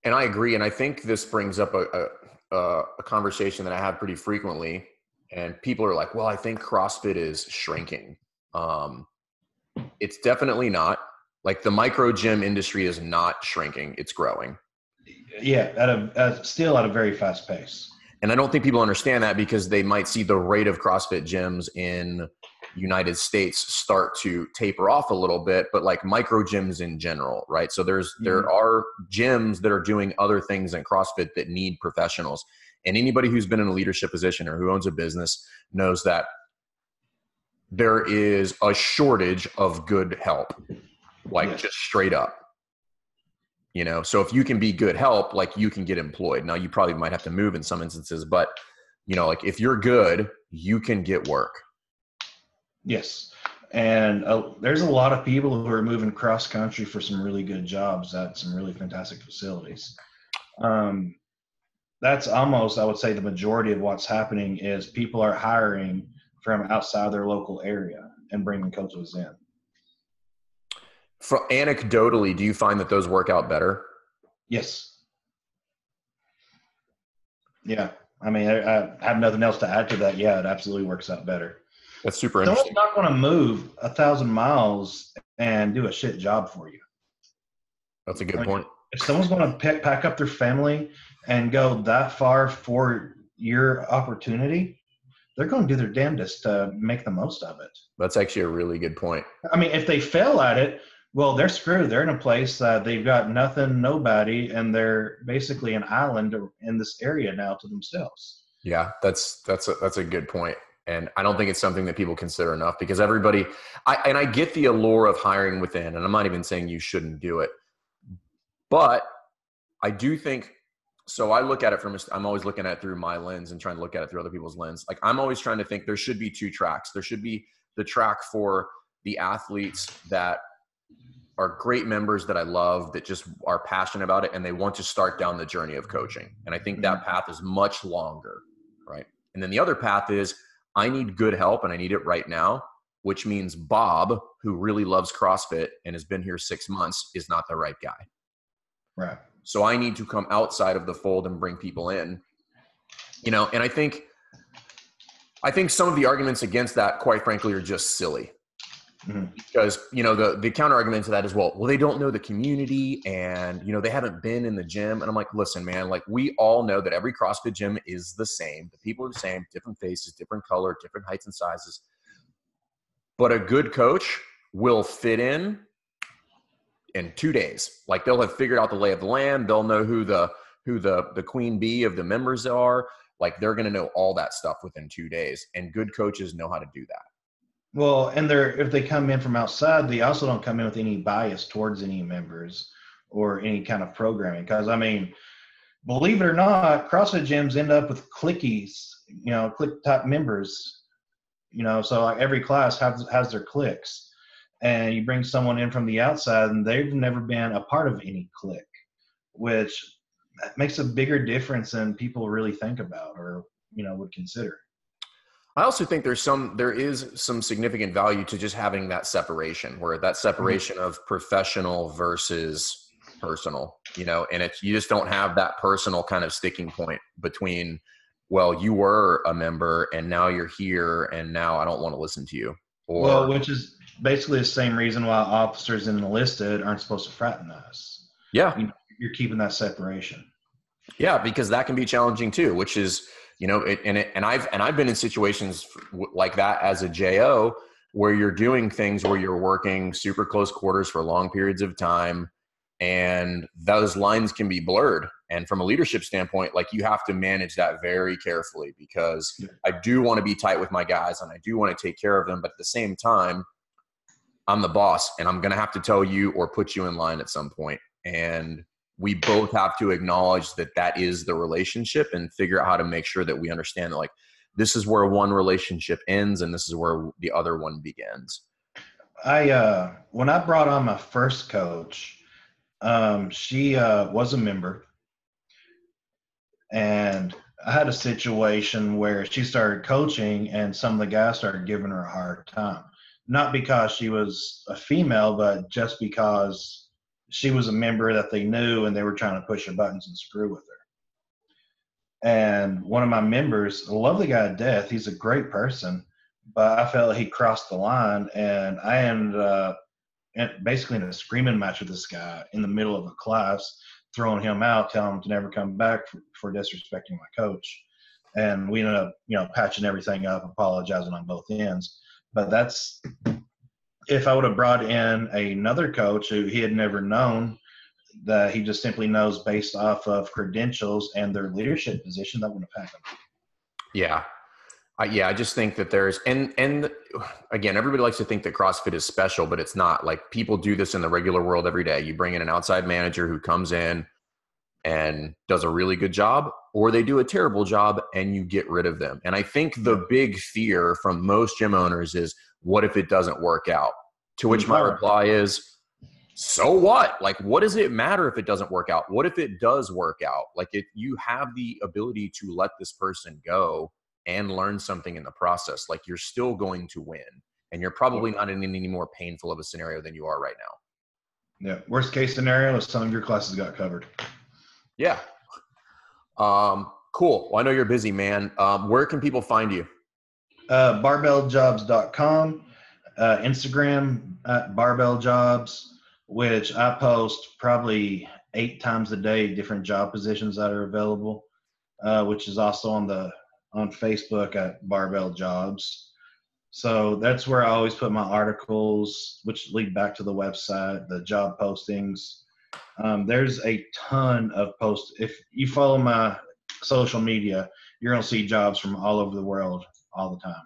and I agree, and I think this brings up a, a a conversation that I have pretty frequently, and people are like, "Well, I think CrossFit is shrinking." Um, it's definitely not. Like the micro gym industry is not shrinking; it's growing. Yeah, at a at, still at a very fast pace. And I don't think people understand that because they might see the rate of CrossFit gyms in United States start to taper off a little bit, but like micro gyms in general, right? So there's mm-hmm. there are gyms that are doing other things in CrossFit that need professionals. And anybody who's been in a leadership position or who owns a business knows that there is a shortage of good help, like yes. just straight up. You know, so if you can be good help, like you can get employed. Now you probably might have to move in some instances, but you know, like if you're good, you can get work. Yes. And uh, there's a lot of people who are moving cross country for some really good jobs at some really fantastic facilities. Um, that's almost, I would say, the majority of what's happening is people are hiring from outside their local area and bringing coaches in. For anecdotally, do you find that those work out better? Yes. Yeah. I mean, I, I have nothing else to add to that. Yeah, it absolutely works out better. That's super interesting. Someone's not going to move a thousand miles and do a shit job for you. That's a good I mean, point. If someone's going to pack, pack up their family and go that far for your opportunity, they're going to do their damnedest to make the most of it. That's actually a really good point. I mean, if they fail at it, well, they're screwed. They're in a place that they've got nothing, nobody, and they're basically an island in this area now to themselves. Yeah, that's that's a, that's a good point and I don't think it's something that people consider enough because everybody, I, and I get the allure of hiring within, and I'm not even saying you shouldn't do it, but I do think. So I look at it from. I'm always looking at it through my lens and trying to look at it through other people's lens. Like I'm always trying to think there should be two tracks. There should be the track for the athletes that are great members that I love that just are passionate about it and they want to start down the journey of coaching. And I think that mm-hmm. path is much longer, right? And then the other path is I need good help and I need it right now, which means Bob, who really loves CrossFit and has been here six months, is not the right guy. Right. So I need to come outside of the fold and bring people in. You know, and I think I think some of the arguments against that, quite frankly, are just silly. Mm-hmm. Because you know the the counter argument to that is well, well they don't know the community and you know they haven't been in the gym and I'm like, listen, man, like we all know that every CrossFit gym is the same. The people are the same, different faces, different color, different heights and sizes. But a good coach will fit in in two days. Like they'll have figured out the lay of the land. They'll know who the who the the queen bee of the members are. Like they're going to know all that stuff within two days. And good coaches know how to do that. Well, and they're if they come in from outside, they also don't come in with any bias towards any members or any kind of programming. Because I mean, believe it or not, CrossFit gyms end up with clickies, you know, click type members. You know, so like every class has has their clicks, and you bring someone in from the outside, and they've never been a part of any click, which makes a bigger difference than people really think about or you know would consider. I also think there's some there is some significant value to just having that separation where that mm-hmm. separation mm-hmm. of professional versus personal, you know, and it's you just don't have that personal kind of sticking point between well, you were a member and now you're here and now I don't want to listen to you. Or, well, which is basically the same reason why officers in enlisted aren't supposed to fraternize. Yeah. You know, you're keeping that separation. Yeah, because that can be challenging too, which is you know it, and it, and i've and i've been in situations like that as a jo where you're doing things where you're working super close quarters for long periods of time and those lines can be blurred and from a leadership standpoint like you have to manage that very carefully because i do want to be tight with my guys and i do want to take care of them but at the same time i'm the boss and i'm going to have to tell you or put you in line at some point. and we both have to acknowledge that that is the relationship and figure out how to make sure that we understand that like this is where one relationship ends and this is where the other one begins. I uh when i brought on my first coach um she uh was a member. And i had a situation where she started coaching and some of the guys started giving her a hard time not because she was a female but just because she was a member that they knew and they were trying to push her buttons and screw with her. And one of my members, I love the guy to death. He's a great person, but I felt he crossed the line and I ended up basically in a screaming match with this guy in the middle of a class, throwing him out, telling him to never come back for, for disrespecting my coach. And we ended up, you know, patching everything up, apologizing on both ends. But that's if I would have brought in another coach who he had never known, that he just simply knows based off of credentials and their leadership position, that wouldn't have happened. Yeah. Uh, yeah, I just think that there's and and again, everybody likes to think that CrossFit is special, but it's not. Like people do this in the regular world every day. You bring in an outside manager who comes in and does a really good job, or they do a terrible job and you get rid of them. And I think the big fear from most gym owners is, what if it doesn't work out? To which my reply is, so what? Like, what does it matter if it doesn't work out? What if it does work out? Like, if you have the ability to let this person go and learn something in the process, like you're still going to win. And you're probably not in any more painful of a scenario than you are right now. Yeah. Worst case scenario is some of your classes got covered. Yeah. Um, cool. Well, I know you're busy, man. Um, where can people find you? Uh, barbelljobs.com, uh, Instagram at barbelljobs, which I post probably eight times a day, different job positions that are available, uh, which is also on the on Facebook at Barbell Jobs. So that's where I always put my articles, which lead back to the website, the job postings. Um, there's a ton of posts. If you follow my social media, you're going to see jobs from all over the world all the time.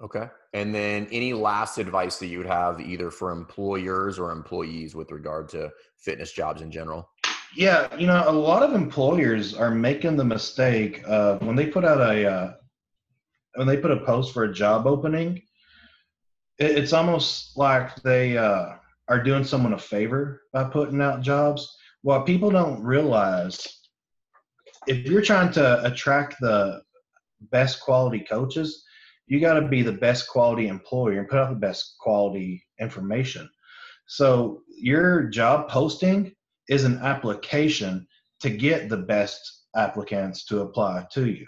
Okay. And then any last advice that you would have either for employers or employees with regard to fitness jobs in general? Yeah, you know, a lot of employers are making the mistake of when they put out a uh, when they put a post for a job opening, it, it's almost like they uh, are doing someone a favor by putting out jobs. What people don't realize, if you're trying to attract the best quality coaches, you got to be the best quality employer and put out the best quality information. So your job posting is an application to get the best applicants to apply to you.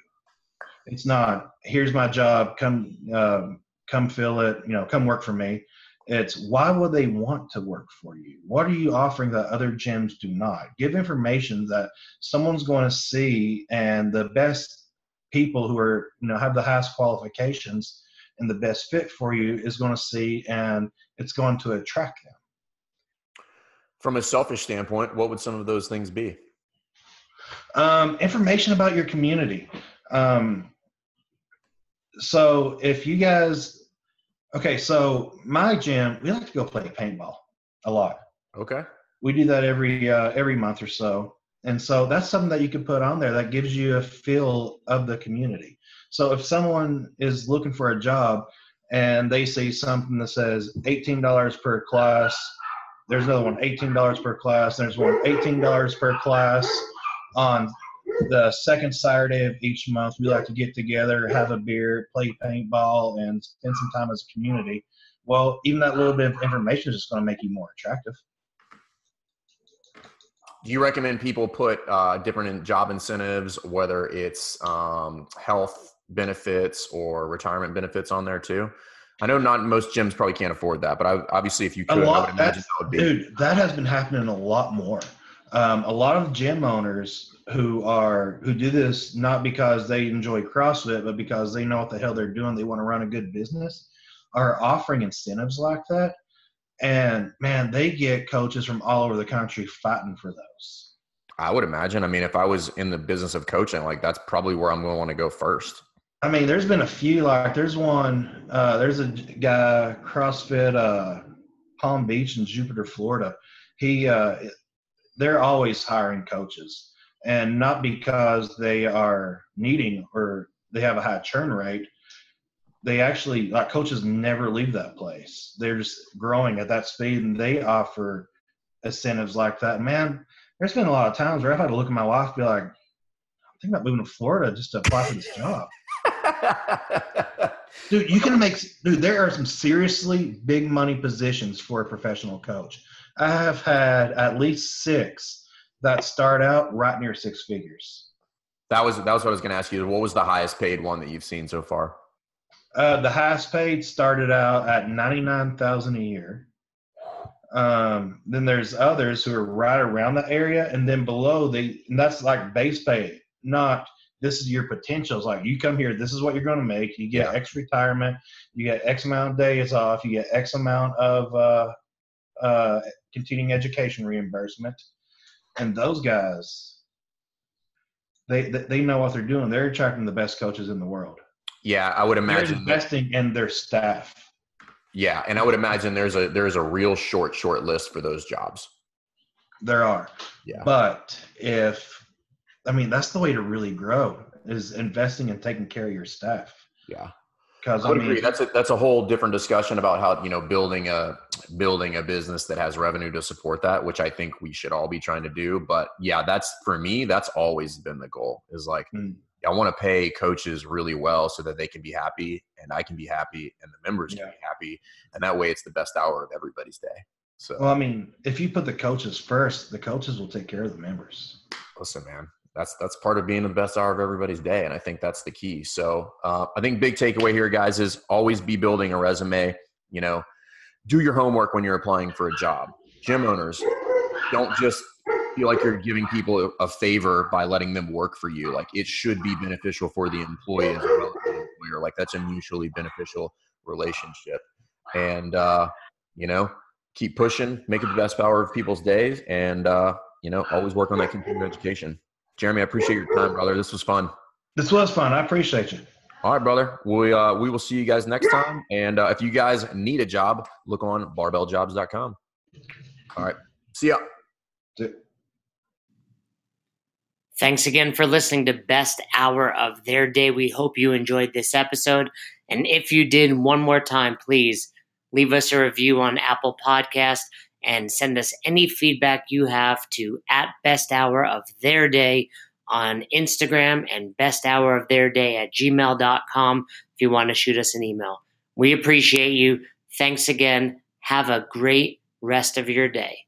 It's not here's my job, come uh, come fill it, you know, come work for me. It's why will they want to work for you? What are you offering that other gyms do not? Give information that someone's going to see, and the best people who are you know have the highest qualifications and the best fit for you is going to see, and it's going to attract them. From a selfish standpoint, what would some of those things be? Um, information about your community. Um, so if you guys, okay, so my gym, we like to go play paintball a lot. Okay. We do that every uh, every month or so, and so that's something that you can put on there that gives you a feel of the community. So if someone is looking for a job and they see something that says eighteen dollars per class, there's another one eighteen dollars per class. There's one eighteen dollars per class on the second Saturday of each month, we like to get together, have a beer, play paintball, and spend some time as a community. Well, even that little bit of information is just going to make you more attractive. Do you recommend people put uh, different job incentives, whether it's um, health benefits or retirement benefits, on there too? I know not most gyms probably can't afford that, but I, obviously, if you could, lot, I would imagine that would be. Dude, that has been happening a lot more. Um, a lot of gym owners who are who do this not because they enjoy CrossFit, but because they know what the hell they're doing. They want to run a good business. Are offering incentives like that, and man, they get coaches from all over the country fighting for those. I would imagine. I mean, if I was in the business of coaching, like that's probably where I'm going to want to go first. I mean, there's been a few. Like, there's one. Uh, there's a guy CrossFit uh, Palm Beach in Jupiter, Florida. He uh, they're always hiring coaches. And not because they are needing or they have a high churn rate they actually like coaches never leave that place. They're just growing at that speed and they offer incentives like that. Man there's been a lot of times where i've had to look at my wife and be like i'm thinking about moving to florida just to apply for this job. Dude you can make dude there are some seriously big money positions for a professional coach I have had at least six that start out right near six figures. That was that was what I was going to ask you. What was the highest paid one that you've seen so far? Uh, the highest paid started out at ninety nine thousand a year. Um, then there's others who are right around the area, and then below the and that's like base pay, not this is your potentials. Like you come here, this is what you're going to make. You get yeah. X retirement, you get X amount of days off, you get X amount of uh, uh, continuing education reimbursement, and those guys, they they know what they're doing. They're attracting the best coaches in the world. Yeah, I would imagine they're investing that, in their staff. Yeah, and I would imagine there's a there's a real short short list for those jobs. There are. Yeah. But if I mean that's the way to really grow is investing and taking care of your staff. Yeah. Because I, would I mean, agree. That's a that's a whole different discussion about how you know building a building a business that has revenue to support that, which I think we should all be trying to do. But yeah, that's for me. That's always been the goal. Is like mm. I want to pay coaches really well so that they can be happy and I can be happy and the members yeah. can be happy, and that way it's the best hour of everybody's day. So well, I mean, if you put the coaches first, the coaches will take care of the members. Listen, man, that's that's part of being the best hour of everybody's day and i think that's the key so uh, i think big takeaway here guys is always be building a resume you know do your homework when you're applying for a job gym owners don't just feel like you're giving people a favor by letting them work for you like it should be beneficial for the employee as well as the employer like that's a mutually beneficial relationship and uh, you know keep pushing make it the best hour of people's days and uh, you know always work on that continuing education Jeremy, I appreciate your time, brother. This was fun. This was fun. I appreciate you. All right, brother. We uh, we will see you guys next time. And uh, if you guys need a job, look on barbelljobs.com. All right. See ya. Thanks again for listening to Best Hour of Their Day. We hope you enjoyed this episode. And if you did, one more time, please leave us a review on Apple Podcast, and send us any feedback you have to at best hour of their day on Instagram and best hour of their day at gmail.com if you want to shoot us an email. We appreciate you. Thanks again. Have a great rest of your day.